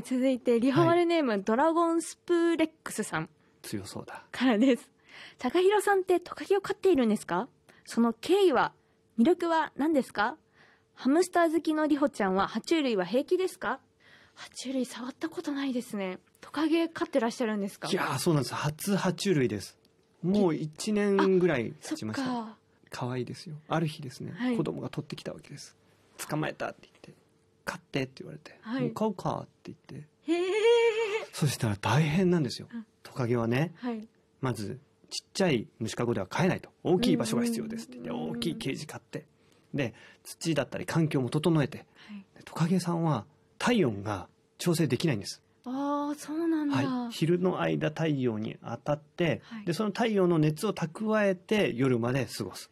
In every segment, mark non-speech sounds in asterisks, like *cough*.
続いて、リホマルネーム、ドラゴンスプレックスさん強そうだ。からです。高弘さんってトカゲを飼っているんですか？その経緯は、魅力は何ですか？ハムスター好きのリホちゃんは爬虫類は平気ですか？爬虫類触ったことないですね。トカゲ飼ってらっしゃるんですか？いやー、そうなんです。初爬虫類です。もう1年ぐらい経ちました。か。可愛いですよ。ある日ですね、はい子供が取ってきたわけです。捕まえたって言って、飼って言われて、はいもう飼うかって言って、へえ。そしたら大変なんですようん。トカゲはね、はい。まず、ちっちゃい虫かごでは飼えないと。大きい場所が必要ですって言って、うん大きいケージ買って。で、土だったり環境も整えて。はい。でトカゲさんは体温が調整できないんです。ああ、そうなんだ。はい。昼の間太陽に当たって、はいで、その太陽の熱を蓄えて夜まで過ごす。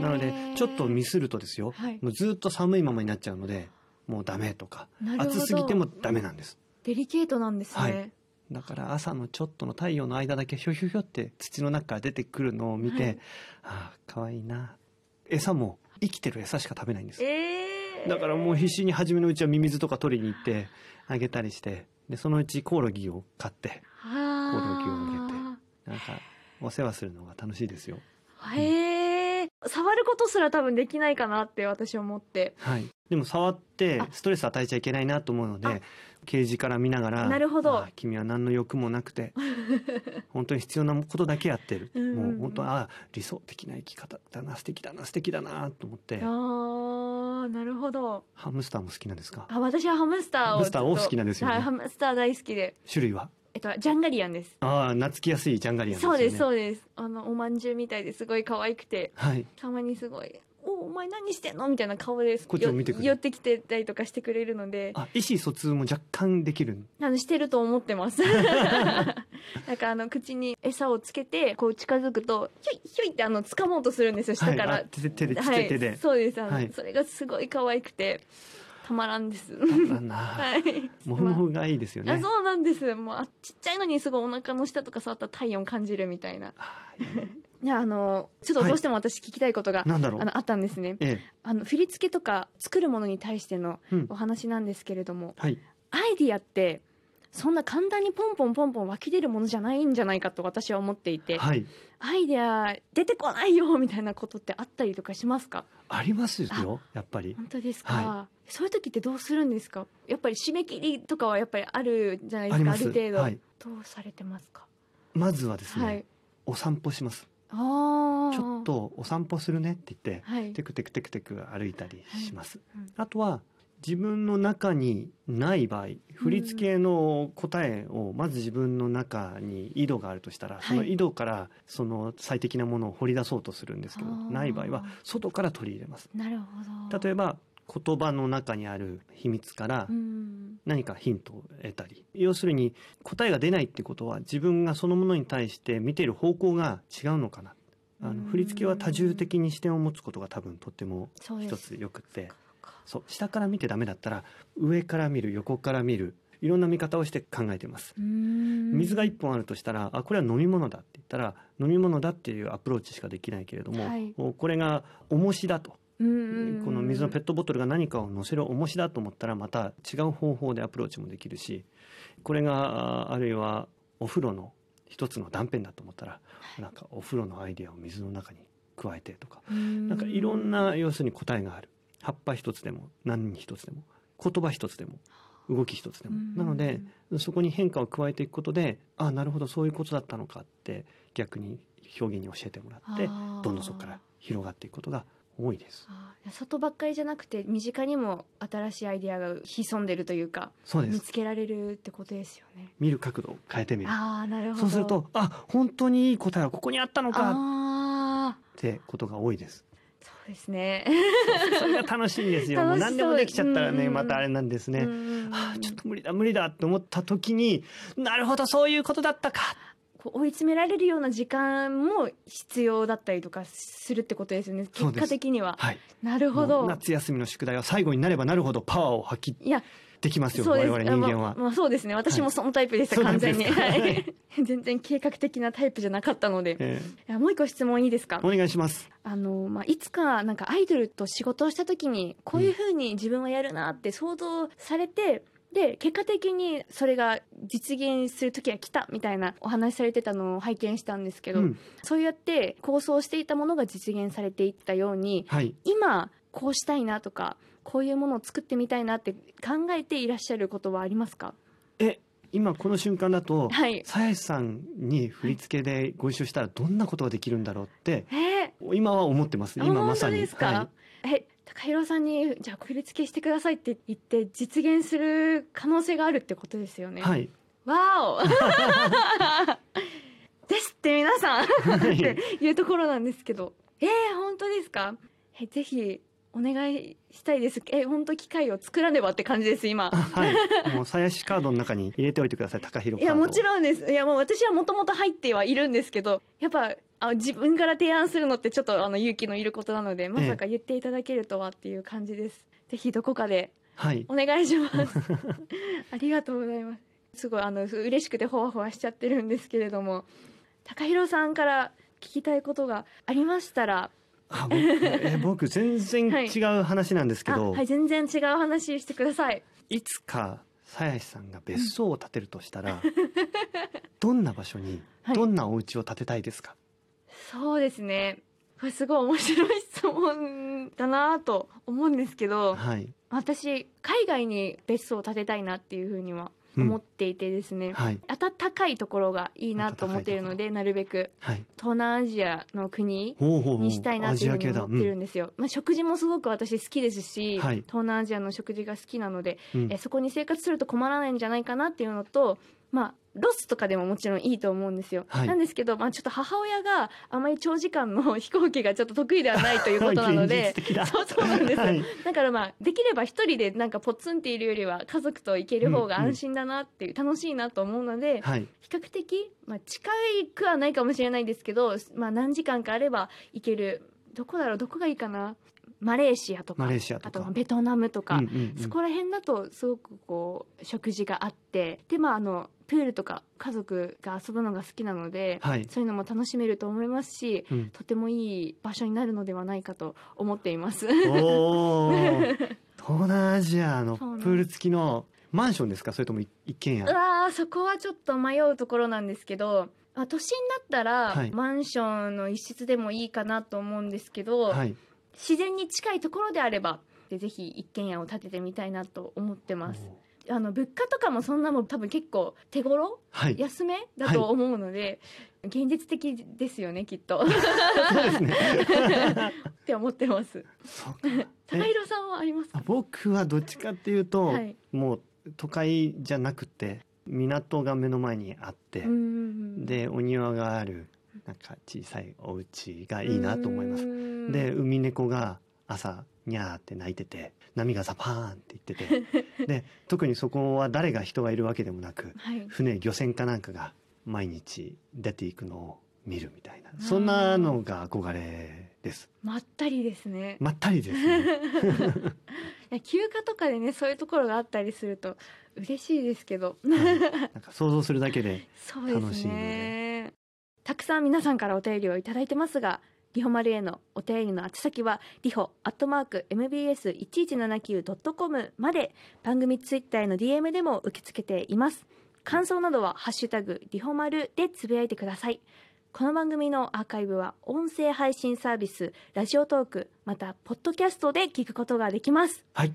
なので、ちょっとミスるとですよ、はいもうずっと寒いままになっちゃうので、もうダメとか暑すぎてもダメなんです。デリケートなんですね。はい。だから朝のちょっとの太陽の間だけひょひょひょって土の中から出てくるのを見て、はいああ、かわいいな。餌も生きてる餌しか食べないんです。ええ。だからもう必死に初めのうちはミミズとか取りに行ってあげたりして、で、そのうちコオロギを買って、コオロギをあげて、なんかお世話するのが楽しいですよ。へえ。触ることすら多分できないかなって私思って。はい。でも触ってあストレス与えちゃいけないなと思うので、ケージから見ながら、なるほどあ君は何の欲もなくて、*laughs* 本当に必要なことだけやってる。うんうんうんもう本当、ああ、理想的な生き方だな、素敵だな、素敵だな、と思って、ああ、なるほど。ハムスターも好きなんですか？あ、私はハムスターを。ハムスターを好きなんですよねはい、ハムスター大好きで。種類は？えっと、ジャンガリアンです。ああ、懐きやすいジャンガリアンですよね。そうです、そうです。あの、おまんじゅうみたいですごい可愛くて、はい。たまにすごい、お、お前何してんの？みたいな顔でこっちを見て寄ってきてたりとかしてくれるので、あ、意思疎通も若干できる。あの、してると思ってます。*laughs* なんかあの、口に餌をつけて、こう近づくと、ひょいひょいってあの、掴もうとするんですよ、下から。はいあ手で手ではいそうです。あの、はいそれがすごい可愛くて、たまらんです。はい。もふもふがいいですよね。あそうなんです。もう、あ、ちっちゃいのにすごいお腹の下とか触ったら体温感じるみたいな。あ *laughs* いいいや、あの、ちょっとどうしても私聞きたいことが、なんだろうあの、あったんですね。ええ。あの、振り付けとか作るものに対してのうんお話なんですけれども、はい。アイディアって、そんな簡単にポンポンポンポン湧き出るものじゃないんじゃないかと私は思っていて、はい。アイデア出てこないよみたいなことってあったりとかしますか？ありますよ、やっぱり。本当ですか、はそういう時ってどうするんですか？やっぱり締め切りとかはやっぱりあるじゃないですか、ある程度、はいどうされてますか？まずはですね、はい。お散歩します。ああ。ちょっ。とお散歩するねって言って、はいテクテクテクテク歩いたりします。うんあとは、自分の中にない場合、振り付けの答えをまず自分の中に井戸があるとしたら、いその井戸からその最適なものを掘り出そうとするんですけど、あーない場合は外から取り入れます。なるほど。例えば、言葉の中にある秘密からうん。何かヒントを得たり。要するに答えが出ないってことは自分がそのものに対して見ている方向が違うのかな。あうんの、振り付けは多重的に視点を持つことが多分とっても一つよくって。そう。下から見てダメだったら上から見る、横から見る。いろんな見方をして考えてます。うん。水が一本あるとしたら、あ、これは飲み物だって言ったら、飲み物だっていうアプローチしかできないけれども、はいおこれが重しだと。うん。この水のペットボトルが何かを乗せる重しだと思ったらまた違う方法でアプローチもできるしこれがああるいはお風呂の一つの断片だと思ったらなんかお風呂のアイデアを水の中に加えてとかうんなんかいろんな要するに答えがある葉っぱ一つでも何一つでも言葉一つでも動き一つでもうんなのでそこに変化を加えていくことであなるほどそういうことだったのかって逆に表現に教えてもらってどんどんそこから広がっていくことが多いです。外ばっかりじゃなくて身近にも新しいアイディアが潜んでるというかそうです見つけられるってことですよね。見る角度を変えてみる。ああなるほど。そうすると、あ、本当にいい答えはここにあったのかああってことが多いです。そうですね。それが楽しいんですよ。もう何でもできちゃったらね、うんまたあれなんですね。うんあーちょっと無理だ、無理だって思った時に、なるほど、そういうことだったか。追い詰められるような時間も必要だったりとかするってことですよね。結果的には。はい。なるほもどう。夏休みの宿題は最後になればなるほどパワーを発揮いや、できますよ、我そうです。々人間は。あまあまあそうですね。私もそのタイプでした、はい完全に。*laughs* はい。全然計画的なタイプじゃなかったので。えいやもう一個質問いいですか？ーお願いします。あの、まあ、いつか、なんかアイドルと仕事をした時に、こういう風に自分はやるなって想像されて、で結果的にそれが実現する時が来たみたいなお話しされてたのを拝見したんですけど、うんそうやって構想していたものが実現されていったようにはい今こうしたいなとかこういうものを作ってみたいなって考えていらっしゃることはありますか？え今この瞬間だとはい。鞘師さんに振り付けでご一緒したらどんなことができるんだろうってえ今は思ってます。ー、今まさにですか、はえ高弘さんにじゃあ振り付けしてくださいって言って実現する可能性があるってことですよね、い、はい、わお。*laughs* ですって皆さん。はい。*laughs* っていうところなんですけど。えー、本当ですか？えぜひお願いしたいです。え本当機会を作らねばって感じです今。はい。もう鞘師カードの中に入れておいてください高弘いやもちろんですいやもう私はもともと入ってはいるんですけどやっぱあ自分から提案するのってちょっとあの勇気のいることなのでまさか言っていただけるとはっていう感じです、ぜひどこかではいお願いしますありがとうございますすごいあの嬉しくてほわほわしちゃってるんですけれども高弘さんから聞きたいことがありましたらあ僕え僕全然違う話なんですけど、あはい全然違う話してください。い、つか鞘師さんが別荘を建てるとしたら、どんな場所にはい。どんなお家を建てたいですか、そうですね。これすごい面白い質問だなと思うんですけどはい、私海外に別荘を建てたいなっていうふうには思っていてですね、はい。暖かいところがいいなと思っているのでなるべくはい。東南アジアの国にしたいなっていうふうに思ってるんですよ、まあ、食事もすごく私好きですし、はい。東南アジアの食事が好きなので、うんうん。えそこに生活すると困らないんじゃないかなっていうのとまあロスとかでももちろんいいと思うんですよ、はい。なんですけど、まあ、ちょっと母親があまり長時間の *laughs* 飛行機がちょっと得意ではないということなので *laughs* そうそうなんです。よはい。だからまあできれば一人でなんかポツンっているよりは家族と行ける方が安心だなっていう、楽しいなと思うので、はい。比較的、まあ、近くはないかもしれないですけど、まあ、何時間かあれば行ける。どこだろう？どこがいいかな？マレーシアとかあとベトナムとか、うんうんうん。そこら辺だとすごくこう食事があってでまああのプールとか家族が遊ぶのが好きなので、はい。そういうのも楽しめると思いますしうん。とてもいい場所になるのではないかと思っています。東南アジアのプール付きのマンションですか？それとも一一軒家？うわーそこはちょっと迷うところなんですけどあ都心だったら、はい。マンションの一室でもいいかなと思うんですけど、はい自然に近いところであればでぜひ一軒家を建ててみたいなと思ってます。あの物価とかもそんなもん多分結構手頃はい。安めだと思うので、現実的ですよねきっと。そうですね。*laughs* って思ってます。高弘さんはあります僕はどっちかっていうと、はい。もう都会じゃなくて港が目の前にあって、でお庭があるなんか小さいお家がいいなと思いますうん。で海猫が朝にゃーって鳴いてて波がザパーンって言ってて。*laughs* で特にそこは誰が人がいるわけでもなくはい。船漁船かなんかが毎日出ていくのを見るみたいな。そんなのが憧れです。まったりですね。まったりですね。*laughs* いや休暇とかでねそういうところがあったりすると嬉しいですけど。なんか想像するだけで *laughs* 楽しいのねたくさん皆さんからお便りをいただいてますがリホマルへのお便りの宛先はリホアットマーク MBS1179.com まで番組ツイッターへの DM でも受け付けています。感想などは「ハッシュタグリホマル」でつぶやいてください。この番組のアーカイブは音声配信サービスラジオトークまたポッドキャストで聞くことができます。はい。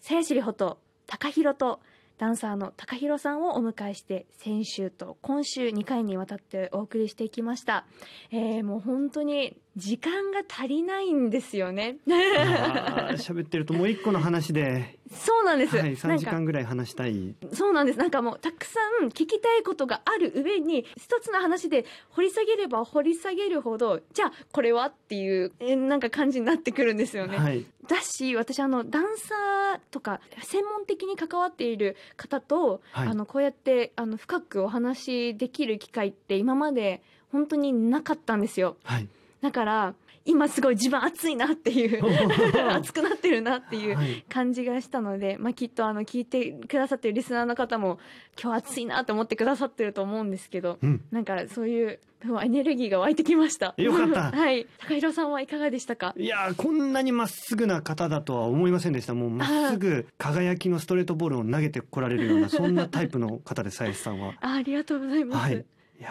鞘師里穂と高弘とダンサーの高弘さんをお迎えして先週と今週2回にわたってお送りしていきました、えーもう本当に時間が足りないんですよね。喋ってるともう一個の話で、そうなんです、はい、な3んか時間ぐらい話したい。そうなんです。なんかもうたくさん聞きたいことがある上に一つの話で掘り下げれば掘り下げるほどじゃあこれはっていうえーなんか感じになってくるんですよね、はい。だし私あのダンサーとか専門的に関わっている方と、はい。あのこうやってあの深くお話しできる機会って今まで本当になかったんですよ。はいだから今すごい自分熱いなっていう *laughs* 熱くなってるなっていうはい。感じがしたので、まあ、きっとあの聞いてくださってるリスナーの方も今日暑いなと思ってくださってると思うんですけどうん。なんかそういうエネルギーが湧いてきました。よかった。*laughs* はい。高弘さんはいかがでしたか？いやーこんなにまっすぐな方だとは思いませんでした。もうまっすぐ輝きのストレートボールを投げてこられるようなそんなタイプの方です林さんは。あありがとうございます、はい。いや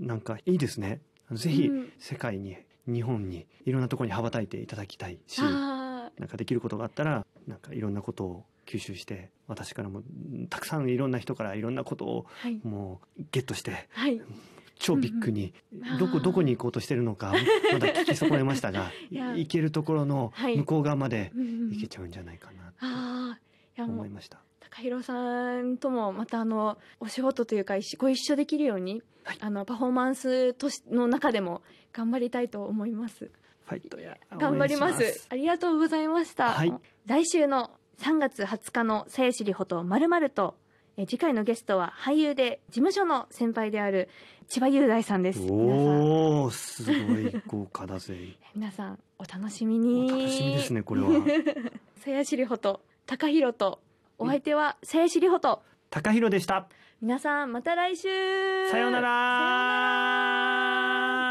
ーなんかいいですねぜひうん世界に日本にいろんなところに羽ばたいていただきたいしあなんかできることがあったらなんかいろんなことを吸収して私からもうんたくさんいろんな人からいろんなことをもうゲットしてはい。超ビッグにうんどこどこに行こうとしてるのかまだ聞き損ねましたが *laughs* 行けるところのはい。向こう側まで行けちゃうんじゃないかなとも思いうました。高弘さんともまたあのお仕事というかご一緒できるように、はい。あのパフォーマンスとしの中でも頑張りたいと思います。ファイトや頑張ります。ありがとうございました、はい。来週の3月20日の「さやしりほとまるまるとえ次回のゲストは俳優で事務所の先輩である千葉雄大さんです。おおすごい豪華だぜ。*laughs* 皆さんお楽しみおに楽しみですねこれは。さやしりほと高弘とお相手は静止里穂と。高弘でした。皆さんまた来週。さようなら。